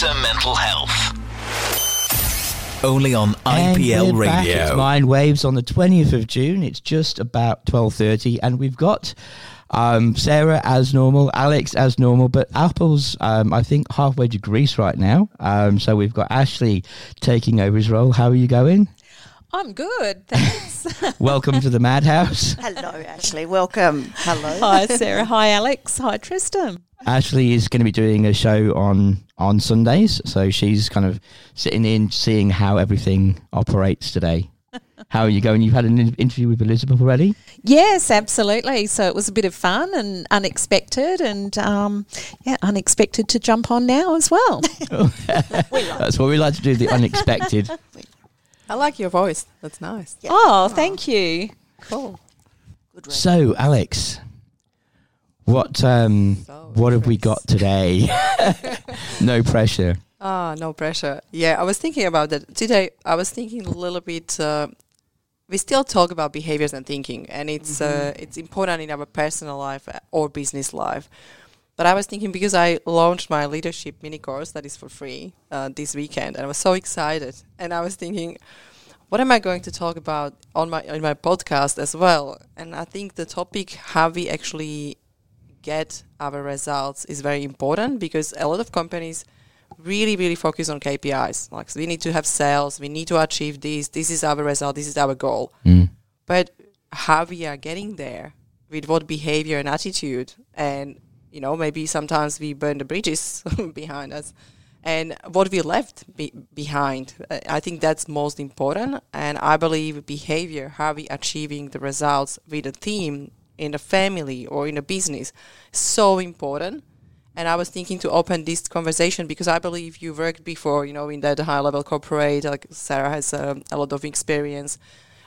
better mental health. Only on And IPL we're back. It's Radio. Mind Waves on the 20th of June. It's just about 12.30 and we've got um, Sarah as normal, Alex as normal, but Apple's, um, I think, halfway to Greece right now. Um, so we've got Ashley taking over his role. How are you going? I'm good, thanks. Welcome to the Madhouse. Hello, Ashley. Welcome. Hello. Hi, Sarah. Hi, Alex. Hi, Tristan. Ashley is going to be doing a show on on Sundays, so she's kind of sitting in, seeing how everything operates today. How are you going? You've had an interview with Elizabeth already. Yes, absolutely. So it was a bit of fun and unexpected, and um, yeah, unexpected to jump on now as well. That's what we like to do, the unexpected. I like your voice. That's nice. Yeah. Oh, thank you. Cool. Good. So, Alex, what um, So what have we got today? no pressure. Ah, no pressure. Yeah, I was thinking about that today. I was thinking a little bit. Uh, we still talk about behaviors and thinking, and it's uh, it's important in our personal life uh, or business life. But I was thinking because I launched my leadership mini course that is for free uh, this weekend, and I was so excited. And I was thinking, what am I going to talk about on my on my podcast as well? And I think the topic how we actually get our results is very important because a lot of companies really really focus on KPIs. Like we need to have sales, we need to achieve this. This is our result. This is our goal. Mm. But how we are getting there with what behavior and attitude and you know maybe sometimes we burn the bridges behind us and what we left be- behind i think that's most important and i believe behavior how we achieving the results with a team in a family or in a business so important and I was thinking to open this conversation because I believe you worked before, you know, in that high level corporate. Like Sarah has um, a lot of experience.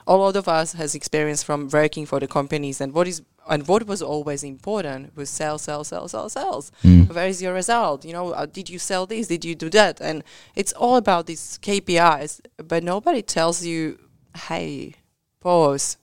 A lot of us has experience from working for the companies, and what is and what was always important was sell, sell, sell, sell, sales. Mm. Where is your result? You know, uh, did you sell this? Did you do that? And it's all about these KPIs, but nobody tells you, hey, pause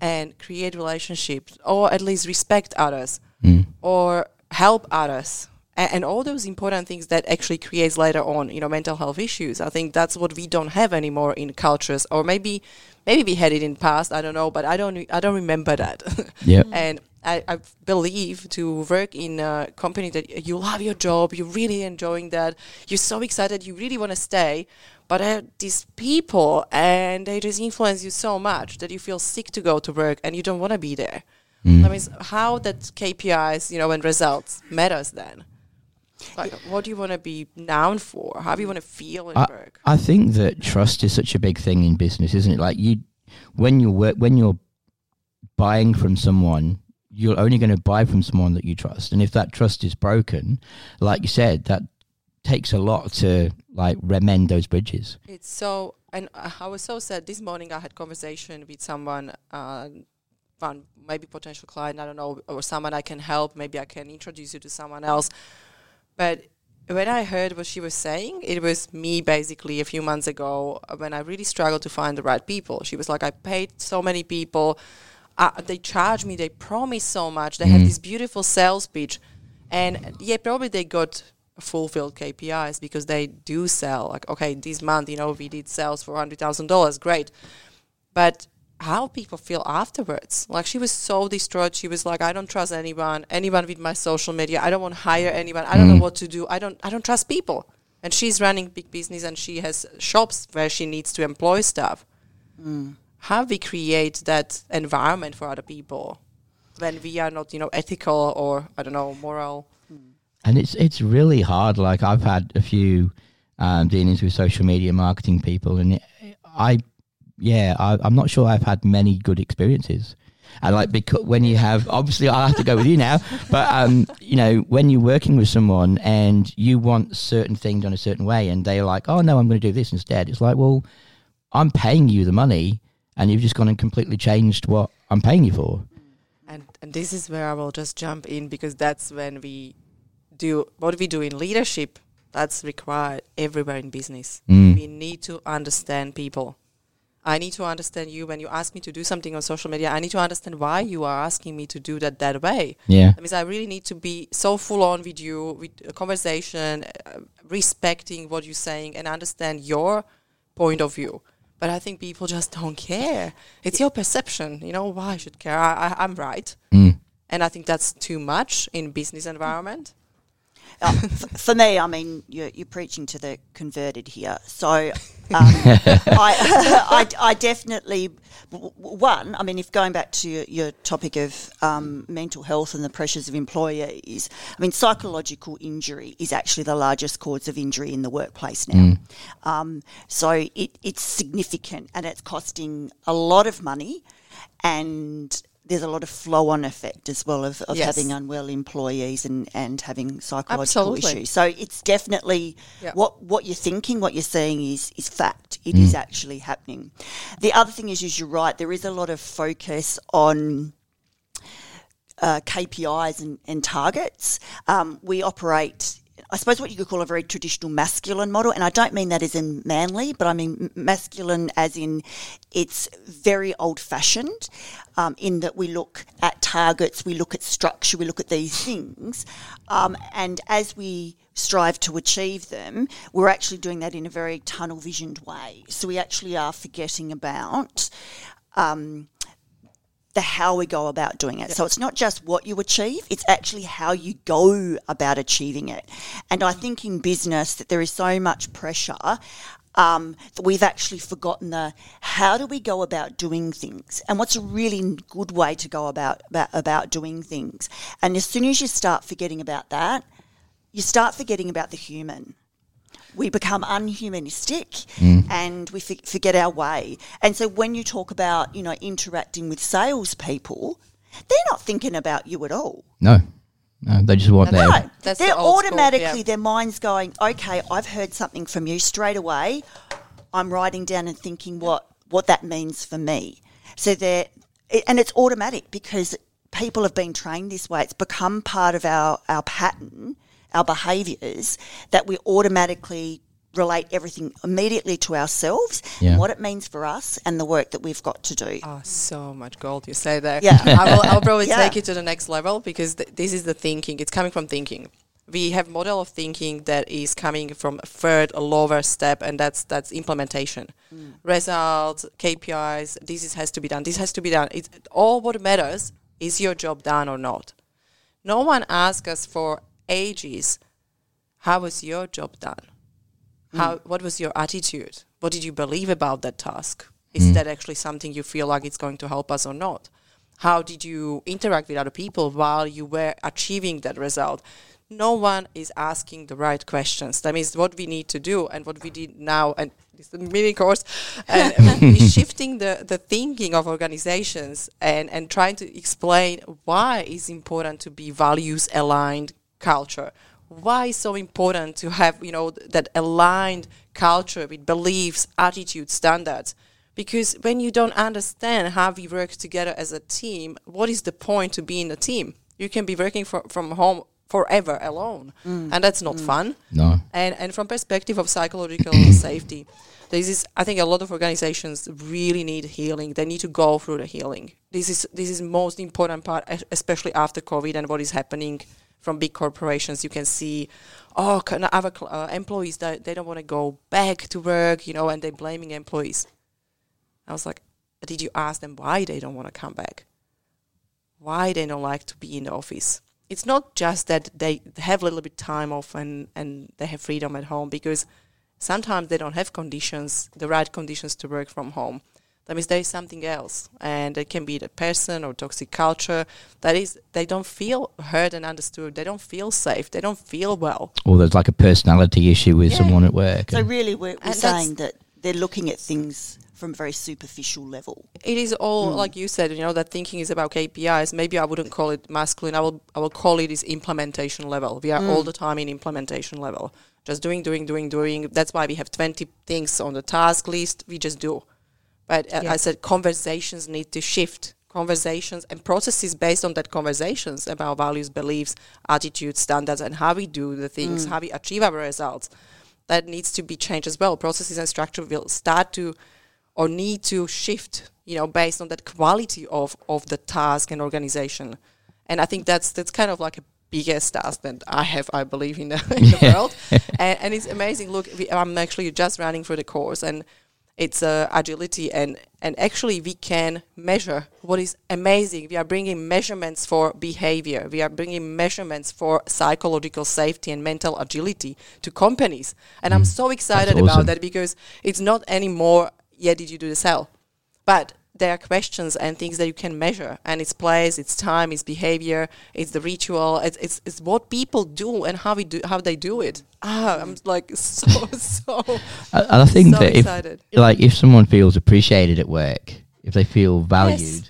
and create relationships, or at least respect others Mm. or help others and, and all those important things that actually creates later on you know mental health issues i think that's what we don't have anymore in cultures or maybe maybe we had it in past i don't know but i don't i don't remember that Yep. and I, I believe to work in a company that you love your job, you're really enjoying that, you're so excited, you really want to stay, but uh, these people and they just influence you so much that you feel sick to go to work and you don't want to be there. Mm. That means how that KPIs, you know, and results matters then. Like, what do you want to be known for? How do you want to feel in work? I think that trust is such a big thing in business, isn't it? Like you, when you work, when you're buying from someone, you're only going to buy from someone that you trust, and if that trust is broken, like you said, that takes a lot to like remend those bridges. It's so, and uh, I was so sad. This morning I had conversation with someone, uh, maybe potential client, I don't know, or someone I can help. Maybe I can introduce you to someone else. But when I heard what she was saying, it was me basically a few months ago uh, when I really struggled to find the right people. She was like, I paid so many people. Uh, they charge me, they promise so much. They have Mm. this beautiful sales pitch. And yeah, probably they got fulfilled KPIs because they do sell. Like, okay, this month, you know, we did sales for $100,000. Great. But how people feel afterwards. Like she was so distraught. She was like, I don't trust anyone, anyone with my social media. I don't want to hire anyone. I don't Mm. know what to do. I don't I don't trust people. And she's running big business and she has shops where she needs to employ staff. How we create that environment for other people when we are not, you know, ethical or I don't know, moral. and it's it's really hard. Like I've had a few um, dealings with social media marketing people, and it, I, yeah, I, I'm not sure I've had many good experiences. And like because when you have, obviously I have to go with you now, but um, you know when you're working with someone and you want certain things done a certain way, and they're like, oh no, I'm going to do this instead. It's like, well, I'm paying you the money, and you've just gone and completely changed what I'm paying you for. And and this is where I will just jump in because that's when we do what we do in leadership. That's required everywhere in business. Mm. We need to understand people. I need to understand you when you ask me to do something on social media. I need to understand why you are asking me to do that that way. Yeah. That means I really need to be so full on with you, with a conversation, uh, respecting what you're saying, and understand your point of view. But I think people just don't care. It's your perception. You know why I should care? I, I, I'm right, Mm. and I think that's too much in business environment. Uh, f- for me, I mean, you're, you're preaching to the converted here. So um, I, I, I definitely, one, I mean, if going back to your, your topic of um, mental health and the pressures of employees, I mean, psychological injury is actually the largest cause of injury in the workplace now. Um, so it, it's significant and it's costing a lot of money and there's a lot of flow on effect as well of, of Yes. having unwell employees and, and having psychological Absolutely. issues. So it's definitely Yeah. what what you're thinking, what you're saying is is fact. It is actually happening. The other thing is, is you're right. There is a lot of focus on uh, KPIs and, and targets. Um, we operate, I suppose, what you could call a very traditional masculine model, and I don't mean that as in manly, but I mean masculine as in it's very old-fashioned. Um, in that we look at targets, we look at structure, we look at these things, um, and as we strive to achieve them, we're actually doing that in a very tunnel visioned way. So we actually are forgetting about um, the how we go about doing it. So it's not just what you achieve, it's actually how you go about achieving it. And I think in business that there is so much pressure um, that we've actually forgotten the how do we go about doing things and what's a really good way to go about, about, about doing things. And as soon as you start forgetting about that, you start forgetting about the human we become unhumanistic mm. and we f- forget our way. And so when you talk about, you know, interacting with salespeople, they're not thinking about you at all. No. No, they just want that. No, That's they're the old school, automatically, yeah. their mind's going, okay, I've heard something from you straight away. I'm writing down and thinking what, what that means for me. So they're, and it's automatic because people have been trained this way. It's become part of our, our pattern, our behaviours, that we automatically relate everything immediately to ourselves, Yeah. what it means for us, and the work that we've got to do. Oh, so much gold you say there. Yeah. I will, I'll probably Yeah. take it to the next level because th- this is the thinking. It's coming from thinking. We have model of thinking that is coming from a third, a lower step, and that's that's implementation. Mm. Results, KPIs. This is, has to be done. This has to be done. It's all what matters is your job done or not. No one asks us for ages. How was your job done? How? Hmm. What was your attitude? What did you believe about that task? Is hmm. that actually something you feel like it's going to help us or not? How did you interact with other people while you were achieving that result? No one is asking the right questions. That means what we need to do and what we did now, and this mini course, and shifting the, the thinking of organizations and, and trying to explain why it's important to be values aligned culture. Why it's so important to have you know that aligned culture with beliefs attitudes standards? Because when you don't understand how we work together as a team what is the point to be in a team? You can be working fro- from home forever alone mm. and that's not mm. fun. No. and and from perspective of psychological safety this is i think a lot of organizations really need healing. They need to go through the healing. This is this is most important part especially after covid and what is happening from big corporations you can see oh can other cl- uh, employees they, they don't want to go back to work you know and they're blaming employees i was like did you ask them why they don't want to come back why they don't like to be in the office. It's not just that they have a little bit time off and, and they have freedom at home because sometimes they don't have conditions, the right conditions to work from home. That means there is something else, and it can be the person or toxic culture. That is, they don't feel heard and understood. They don't feel safe. They don't feel well. Or there's like a personality issue with Yeah. someone at work. So and- really, we're, we're saying that they're looking at things from a very superficial level. It is all mm. like you said. You know that thinking is about KPIs. Maybe I wouldn't call it masculine. I will. I will call it is implementation level. We are all mm. the time in implementation level. Just doing, doing, doing, doing. That's why we have twenty things on the task list. We just do. But uh, Yeah. I said conversations need to shift. Conversations and processes based on that conversations about values, beliefs, attitudes, standards, and how we do the things, how we achieve our results. That needs to be changed as well. Processes and structure will start to or need to shift, you know, based on that quality of, of the task and organization. And I think that's that's kind of like a biggest task that I have, I believe, in the, in the world. And, and it's amazing. Look, we, I'm actually just running for the course and it's uh, agility and and actually we can measure what is amazing. We are bringing measurements for behavior. We are bringing measurements for psychological safety and mental agility to companies. And i'm so excited awesome. about that because it's not anymore yeah did you do the sell but there are questions and things that you can measure and it's place it's time it's behavior it's the ritual it's, it's, it's what people do and how we do how they do it. Ah i'm like so so And I think so that if, like, if someone feels appreciated at work, if they feel valued,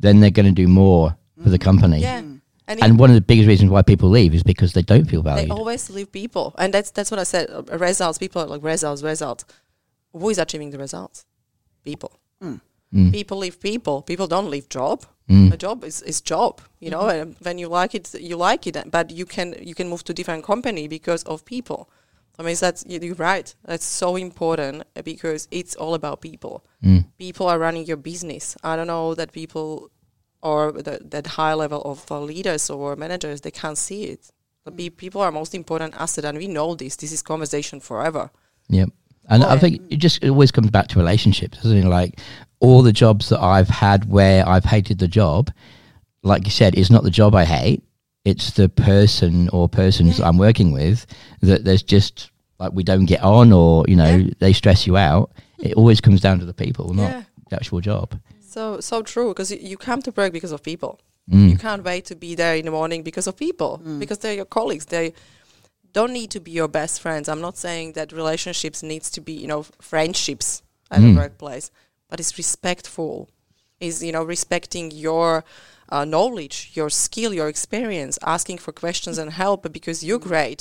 then they're going to do more for the company. yeah. And, And one of the biggest reasons why people leave is because they don't feel valued. they always leave people and that's that's what i said uh, results people are like results results. Who is achieving the results? People Mm. people leave people. People don't leave job. Mm. a job is, is job you know and when you like it you like it but you can you can move to different company because of people. I mean that's you- you're right. That's so important because it's all about people. Mm. people are running your business. I don't know that people or the, that high level of uh, leaders or managers they can't see it. The pe- people are most important asset and we know this. This is conversation forever. Yep. And I think it just it always comes back to relationships, doesn't it? Like all the jobs that I've had where I've hated the job, like you said, it's not the job I hate. It's the person or persons I'm working with that there's just like we don't get on or, you know, Yeah. they stress you out. It always comes down to the people, not Yeah. the actual job. so so true because you, you come to work because of people Mm. You can't wait to be there in the morning because of people, because they're your colleagues. They don't need to be your best friends. I'm not saying that relationships needs to be, you know, friendships at Mm. a workplace, but it's respectful. Is you know respecting your uh, knowledge, your skill, your experience, asking for questions and help because you're great.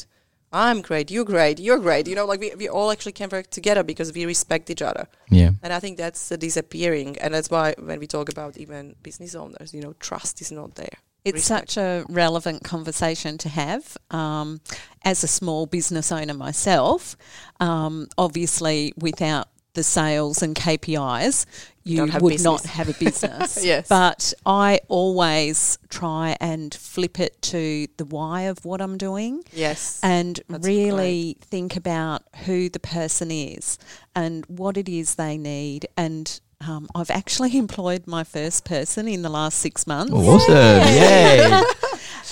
I'm great. You're great. You're great. You know, like we, we all actually can work together because we respect each other. Yeah. And I think that's uh, disappearing. And that's why when we talk about even business owners, you know, trust is not there. It's Respect. such a relevant conversation to have. Um, as a small business owner myself, um, obviously without the sales and KPIs, you would business. not have a business. Yes. But I always try and flip it to the why of what I'm doing Yes. and That's really think about who the person is and what it is they need. And um, I've actually employed my first person in the last six months. Awesome. Yay.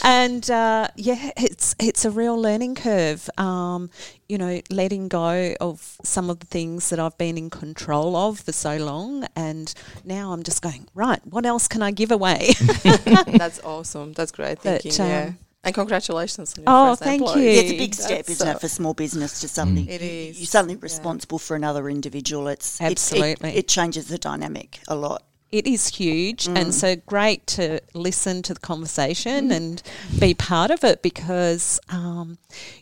And uh, yeah, it's it's a real learning curve. Um, you know, letting go of some of the things that I've been in control of for so long, and now I'm just going right. What else can I give away? That's awesome. That's great But, thinking. yeah. And congratulations on your Oh, first thank employee. you. Yeah, it's a big step, That's isn't so- it, for small business to suddenly It you- is, you're suddenly yeah. responsible for another individual. It's it- it- Absolutely. it, changes the dynamic a lot. it is huge, and so great to listen to the conversation and be part of it because, um,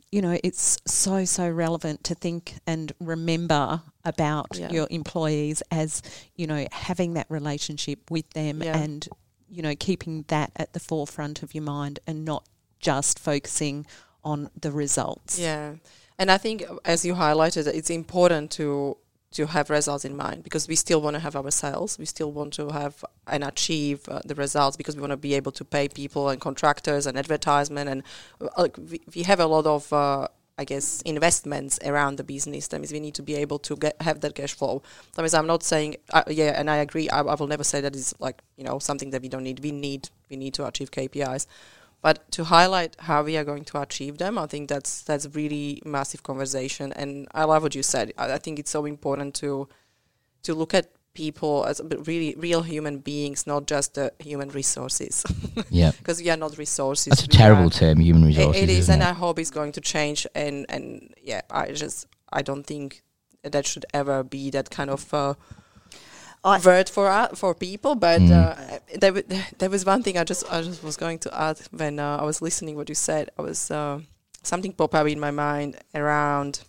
you know, it's so so relevant to think and remember about Yeah. your employees as you know having that relationship with them Yeah. and you know keeping that at the forefront of your mind and not just focusing on the results. Yeah. And I think, uh, as you highlighted, it's important to to have results in mind because we still want to have our sales. We still want to have and achieve uh, the results because we want to be able to pay people and contractors and advertisement. And uh, we, we have a lot of, uh, I guess, investments around the business. That means we need to be able to get have that cash flow. That means I'm not saying, uh, yeah, and I agree. I, I will never say that is like you know something that we don't need. We need we need to achieve KPIs. But to highlight how we are going to achieve them, I think that's that's really massive conversation. And I love what you said. I, I think it's so important to to look at people as really real human beings, not just the human resources, yeah. because we are not resources. That's a terrible are- term, human it- resources. it is, and it? I hope it's going to change. And and yeah, I just I don't think that should ever be that kind of. Uh, word for uh, for people, but Mm. uh, there, w- there was one thing I just I just was going to add when uh, I was listening what you said. I was uh, something pop up in my mind around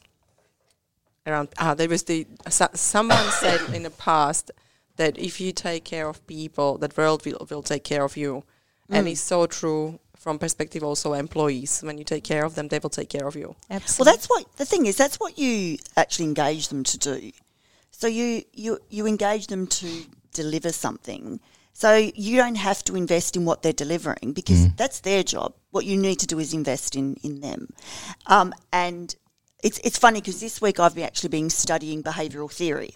around ah there was the so, someone said in the past that if you take care of people, that world will will take care of you, and Mm. it's so true from perspective also employees. When you take care of them, they will take care of you. Well, that's what the thing is. That's what you actually engage them to do. So you you you engage them to deliver something. So you don't have to invest in what they're delivering because that's their job. What you need to do is invest in in them. Um, and it's it's funny because this week I've been actually been studying behavioural theory,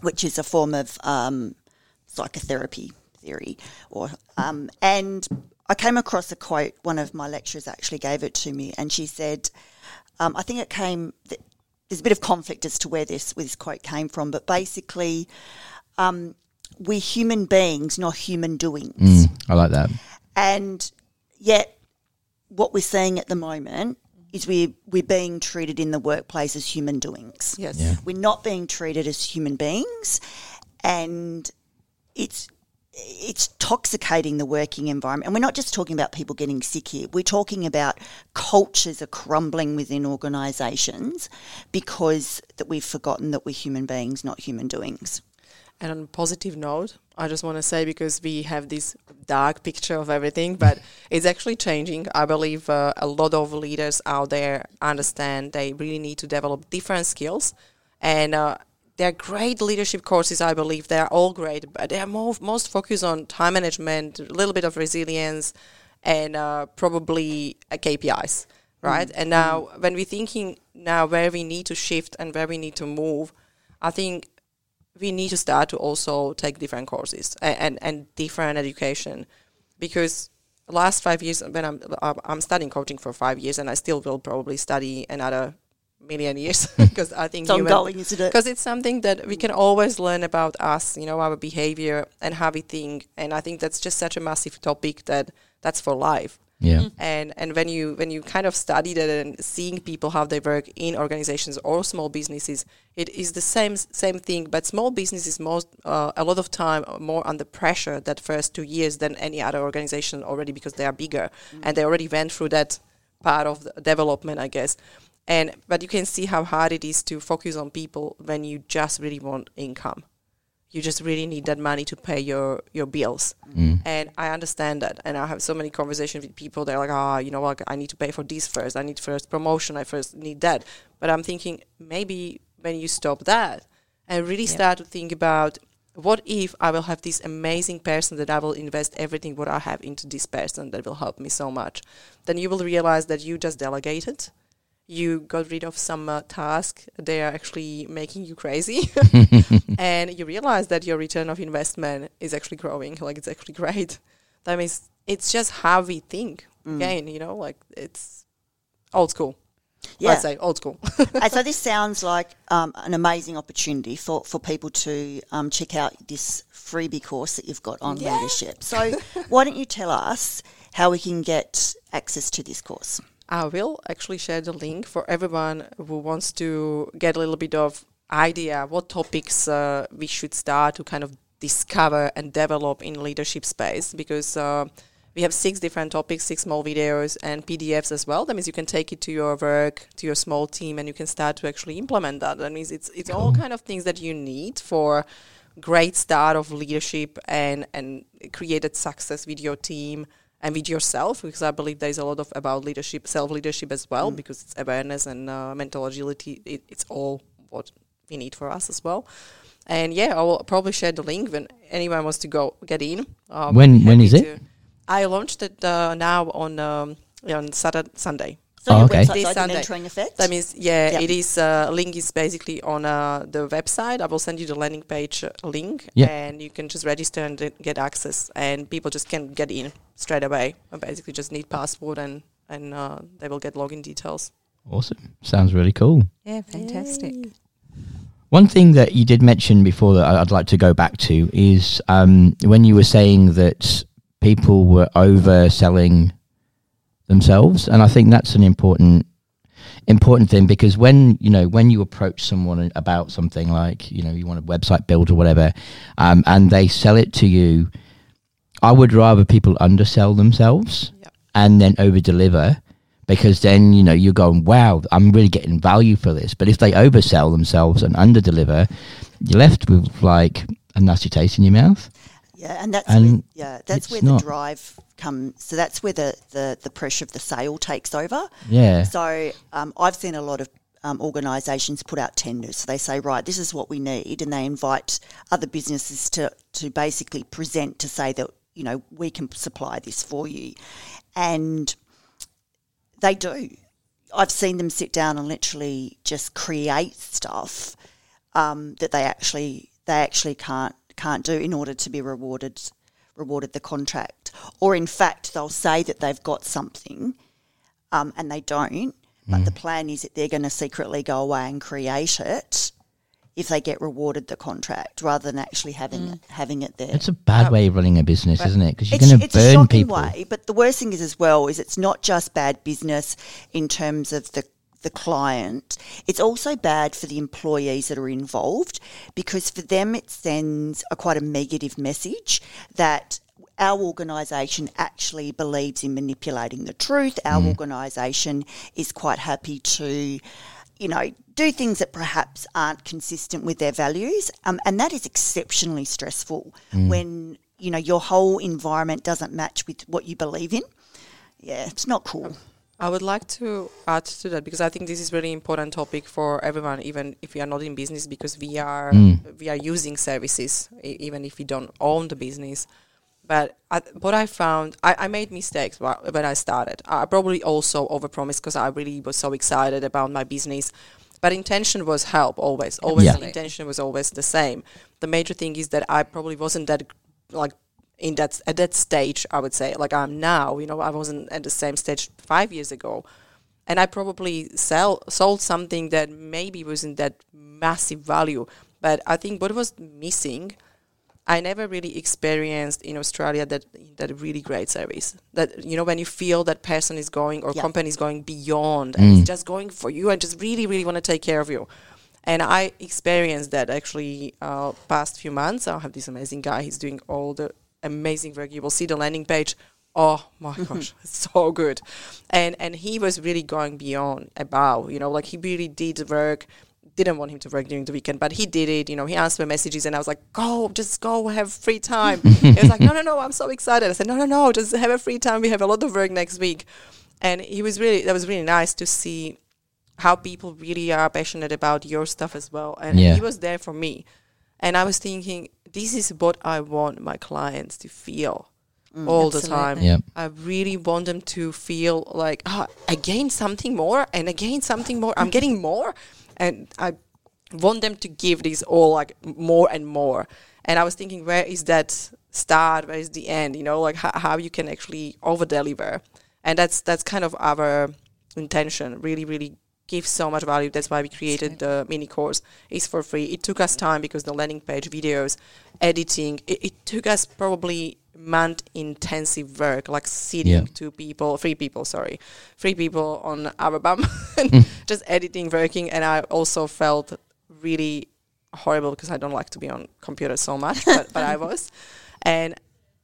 which is a form of um, psychotherapy theory, or um, and I came across a quote. One of my lecturers actually gave it to me, and she said, um, I think it came. th- There's a bit of conflict as to where this where this quote came from, but basically, um, we're human beings, not human doings. Mm, I like that. And yet, what we're seeing at the moment is we're, we're being treated in the workplace as human doings. Yes. Yeah. We're not being treated as human beings, and it's it's toxicating the working environment. And we're not just talking about people getting sick here. We're talking about cultures are crumbling within organisations because that we've forgotten that we're human beings, not human doings. And on a positive note, I just want to say because we have this dark picture of everything, but it's actually changing. I believe uh, a lot of leaders out there understand they really need to develop different skills, and uh, they're great leadership courses. I believe they're all great, but they're more most focused on time management, a little bit of resilience, and uh, probably uh, KPIs, right? And now when we're thinking now where we need to shift and where we need to move, I think we need to start to also take different courses and, and, and different education because last five years when I'm I'm studying coaching for five years and I still will probably study another million years hmm. because I think It's ongoing, isn't it? because it's something that we can always learn about us you know our behavior and how we think and I think that's just such a massive topic that that's for life. Yeah. Hmm. and and when you when you kind of study that and seeing people how they work in organizations or small businesses it is the same same thing but small businesses most uh, a lot of time are more under pressure that first two years than any other organization already because they are bigger hmm. and they already went through that part of the development i guess and but you can see how hard it is to focus on people when you just really want income. You just really need that money to pay your your bills. And i understand that. And i have so many conversations with people. They're like ah you know what? I need to pay for this first. I need first promotion. I first need that. But i'm thinking maybe when you stop that and really start to think about what if i will have this amazing person that i will invest everything what i have into this person that will help me so much then you will realize that you just delegated you got rid of some uh, task they are actually making you crazy. And you realize that your return of investment is actually growing like it's actually great. That means it's just how we think. Again you know like it's old school. Yeah. i'd say old school. And so this sounds like um, an amazing opportunity for, for people to um, check out this freebie course that you've got on leadership. So why don't you tell us how we can get access to this course? I will actually share the link for everyone who wants to get a little bit of idea what topics uh, we should start to kind of discover and develop in leadership space because uh, we have six different topics, six small videos and PDFs as well. That means you can take it to your work, to your small team, and you can start to actually implement that. That means it's it's all kind of things that you need for great start of leadership and and created success with your team and with yourself because I believe there's a lot of about leadership, self leadership as well because it's awareness and uh, mental agility. It, it's all what we need for us as well. And yeah, I will probably share the link when anyone wants to go get in. Uh, When- when it? I launched it uh, now on um, on Saturday, Sunday. So Oh, your okay. website's This open Sunday. mentoring effect. That means, yeah, Yeah. it is. Uh, link is basically on uh, the website. I will send you the landing page uh, link, Yeah. and you can just register and get- get access, and people just can get in straight away. And basically, just need password and and uh, they will get login details. Awesome. Sounds really cool. Yeah, fantastic. One thing that you did mention before that I- I'd like to go back to is um, when you were saying that people were overselling themselves, and I think that's an important important thing because when you know when you approach someone about something like you know you want a website built or whatever, um, and they sell it to you, I would rather people undersell themselves Yep. and then over deliver because then you know you're going wow i'm really getting value for this. But if they oversell themselves and underdeliver you're left with like a nasty taste in your mouth Yeah, and that's And where, yeah, that's where not. the drive comes. So that's where the, the, the pressure of the sale takes over. yeah So um, I've seen a lot of um, organisations put out tenders. So they say, right, this is what we need, and they invite other businesses to to basically present to say that you know we can supply this for you, and they do. I've seen them sit down and literally just create stuff um, that they actually they actually can't can't do in order to be rewarded rewarded the contract. Or in fact, they'll say that they've got something um, and they don't. But the mm. plan is that they're going to secretly go away and create it if they get rewarded the contract, rather than actually having it, mm. having it there. It's a bad way of um, running a business, isn't it? Because you're going to it's a burn shocking people. way, but the worst thing is as well is it's not just bad business in terms of the the client. It's also bad for the employees that are involved because for them it sends a quite a negative message that our organisation actually believes in manipulating the truth. Our organisation is quite happy to you know, do things that perhaps aren't consistent with their values. Um, and that is exceptionally stressful when, you know, your whole environment doesn't match with what you believe in. Yeah, it's not cool. I would like to add to that because I think this is really important topic for everyone, even if we are not in business, because we are mm. we are using services, e- even if we don't own the business. But I, what I found, I, I made mistakes when I started. I probably also overpromised because I really was so excited about my business. But intention was help always. Always Yeah. intention was always the same. The major thing is that I probably wasn't that like in that at that stage. I would say like I'm now. You know, I wasn't at the same stage five years ago, and I probably sell sold something that maybe wasn't that massive value. But I think what was missing I never really experienced in Australia that that really great service. That you know when you feel that person is going or Yeah. company is going beyond and it's just going for you and just really really want to take care of you. And I experienced that actually uh, past few months. I have this amazing guy. He's doing all the amazing work. You will see the landing page. Oh my gosh, so good. And and he was really going beyond above. You know, like he really did the work didn't want him to work during the weekend, but he did it. You know, he answered my messages, and I was like, "Go, just go, have free time." he was like, "No, no, no, I'm so excited." I said, "No, no, no, just have a free time. We have a lot of work next week." And he was really that was really nice to see how people really are passionate about your stuff as well. And Yeah. he was there for me, and I was thinking, this is what I want my clients to feel all the time. absolutely. Yeah. I really want them to feel like, ah, I gained something more and I gained something more. I'm getting more. And I want them to give this all like more and more. And I was thinking, where is that start? Where is the end? You know, like how, how you can actually over deliver. And that's that's kind of our intention. Really, really give so much value. That's why we created the mini course. It's for free. It took us time because the landing page videos, editing, it, it took us probably month intensive work, like sitting Yeah. two people, three people, sorry, three people on our bum and mm. just editing, working. And I also felt really horrible because I don't like to be on computer so much, but, but I was. And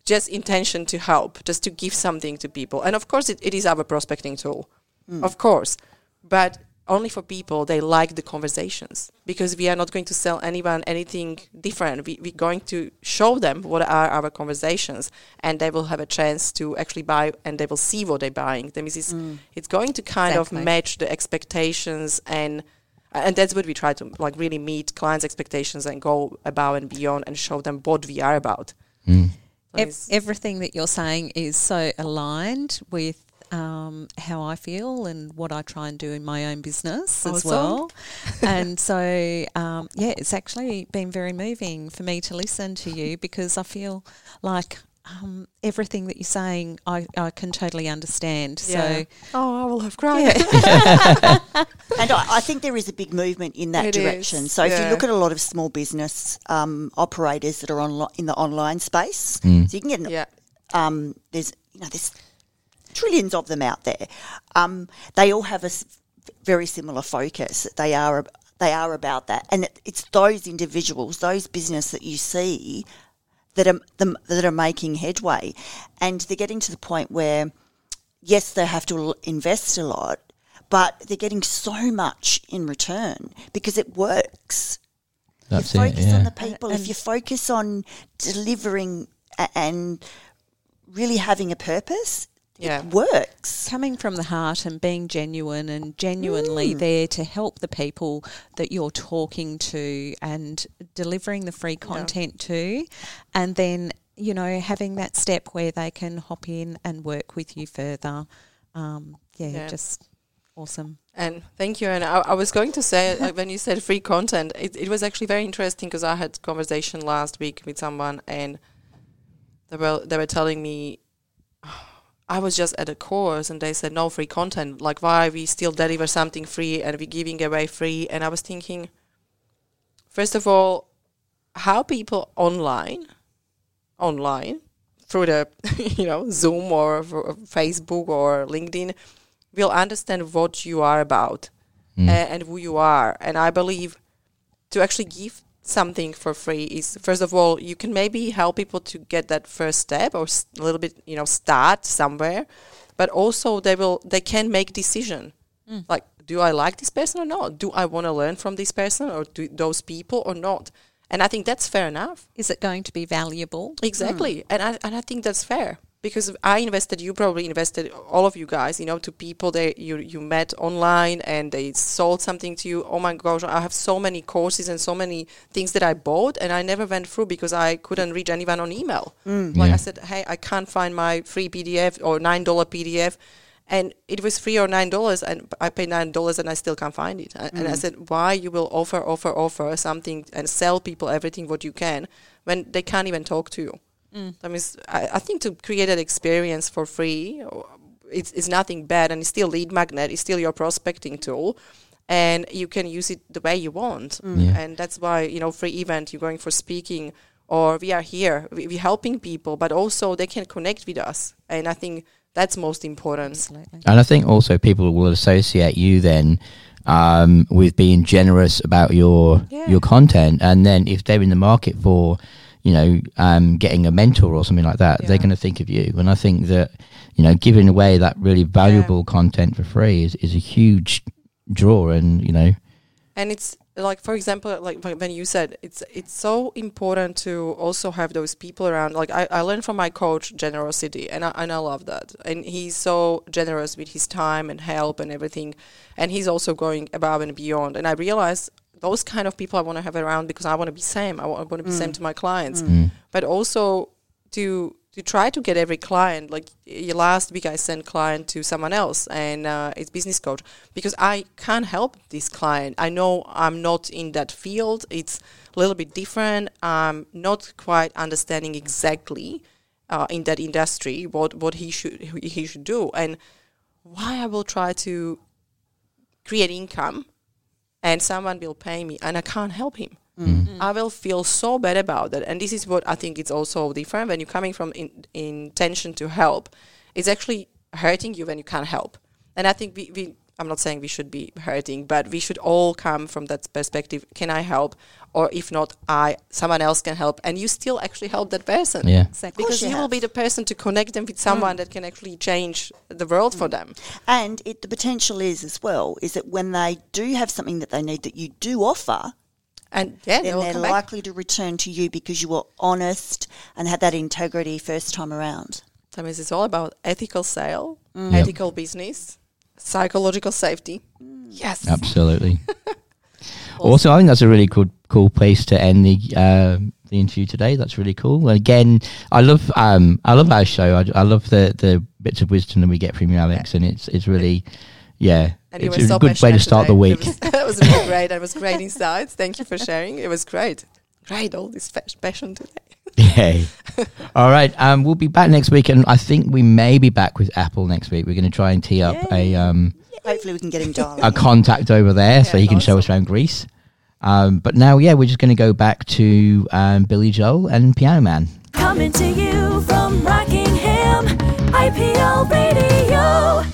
just intention to help, just to give something to people. And of course, it, it is our prospecting tool, mm. of course, but only for people they like the conversations because we are not going to sell anyone anything different. We, we're going to show them what are our conversations, and they will have a chance to actually buy, and they will see what they're buying. That means it's, it's going to kind Exactly. of match the expectations and and that's what we try to like really meet clients' expectations and go above and beyond and show them what we are about. Mm. Like Ev- everything that you're saying is so aligned with um, how I feel and what I try and do in my own business as well. and so, um, yeah, it's actually been very moving for me to listen to you because I feel like um, everything that you're saying, I, I can totally understand. Yeah. So, oh, I will have cried. And I, I think there is a big movement in that It direction. is, So if you look at a lot of small business um, operators that are on in the online space, Mm. so you can get an yeah. um, there's you know there's trillions of them out there. Um, they all have a very similar focus. They are they are about that, and it's those individuals, those business that you see that are them, that are making headway, and they're getting to the point where yes, they have to invest a lot, but they're getting so much in return because it works That's you it. focus on the people, if you focus on delivering and really having a purpose, Yeah. It works. coming from the heart and being genuine and genuinely Mm. there to help the people that you're talking to and delivering the free content to and then you know having that step where they can hop in and work with you further um, yeah, Yeah. just awesome And thank you. And I, I was going to say, like, when you said free content, it, it was actually very interesting because I had conversation last week with someone, and they were they were telling me I was just at a course, and they said no free content. Like, why we still deliver something free and we giving away free? And I was thinking, first of all, how people online, online through the you know Zoom or Facebook or LinkedIn will understand what you are about Mm. a- and who you are. And I believe to actually give something for free is first of all you can maybe help people to get that first step or s- a little bit you know start somewhere, but also they will they can make decision mm. like do I like this person or not? Do I want to learn from this person or do those people or not? And I think that's fair enough. is it going to be valuable Exactly, hmm. and I and I think that's fair because I invested. You probably invested all of you guys, you know, to people that you you met online and they sold something to you. Oh my gosh, I have so many courses and so many things that I bought and I never went through because I couldn't reach anyone on email. Mm. Like Yeah. I said, hey, I can't find my free PDF or nine dollar PDF. And it was free or nine dollars, and I paid nine dollars, and I still can't find it. A- And I mm. said, "Why you will offer, offer, offer something and sell people everything what you can when they can't even talk to you?" That means I, I think to create that experience for free, it's, it's nothing bad, and it's still lead magnet. It's still your prospecting tool, and you can use it the way you want. Yeah. And that's why you know free event you're going for speaking, or we are here, we, we're helping people, but also they can connect with us, and I think that's most important. absolutely And I think also people will associate you then um, with being generous about your Yeah. your content, and then if they're in the market for, you know, um, getting a mentor or something like that, they're going to think of you. And I think that you know, giving away that really valuable content for free is, is a huge draw, and you know, and it's like for example like when you said it's it's so important to also have those people around. Like i, I learned from my coach generosity and I, and I love that. And he's so generous with his time and help and everything. And he's also going above and beyond. And i realized those kind of people i want to have around because i want to be same i want to be same to my clients. Mm. but also to to try to get every client like last week i sent client to someone else and uh, it's business coach because i can't help this client. I know i'm not in that field. It's a little bit different. I'm not quite understanding exactly uh, in that industry what what he should he should do. And why i will try to create income and someone will pay me and i can't help him mm. Mm. I will feel so bad about that. And this is what I think it's also different when you're coming from in, intention to help. It's actually hurting you when you can't help. And I think we, we, I'm not saying we should be hurting, but we should all come from that perspective. Can I help? Or if not, I, someone else can help. And you still actually help that person. yeah, exactly Because you you, will be the person to connect them with someone mm. that can actually change the world for mm. them. And it, the potential is as well is that when they do have something that they need that you do offer, And yeah, then they'll they're come back. likely to return to you because you were honest and had that integrity first time around. That means it's all about ethical sale, mm. Yep. ethical business, psychological safety. Yes. absolutely. Also, I think that's a really cool cool place to end the uh, the interview today. That's really cool. And again, I love um I love our show. I, I love the the bits of wisdom that we get from you, Alex, and it's it's really yeah, And you it's a so good way to passionate start the week. It was, that was really great. It was great insights. Thank you for sharing. It was great. Great, all this passion today. Yay. All right. Um, we'll be back next week, and I think we may be back with Apple next week. We're going to try and tee up Yay. a um, hopefully we can get him a contact over there yeah, so he can awesome. show us around Greece. Um, but now, yeah, we're just going to go back to um, Billy Joel and Piano Man. Coming to you from Rockingham, IPL Radio.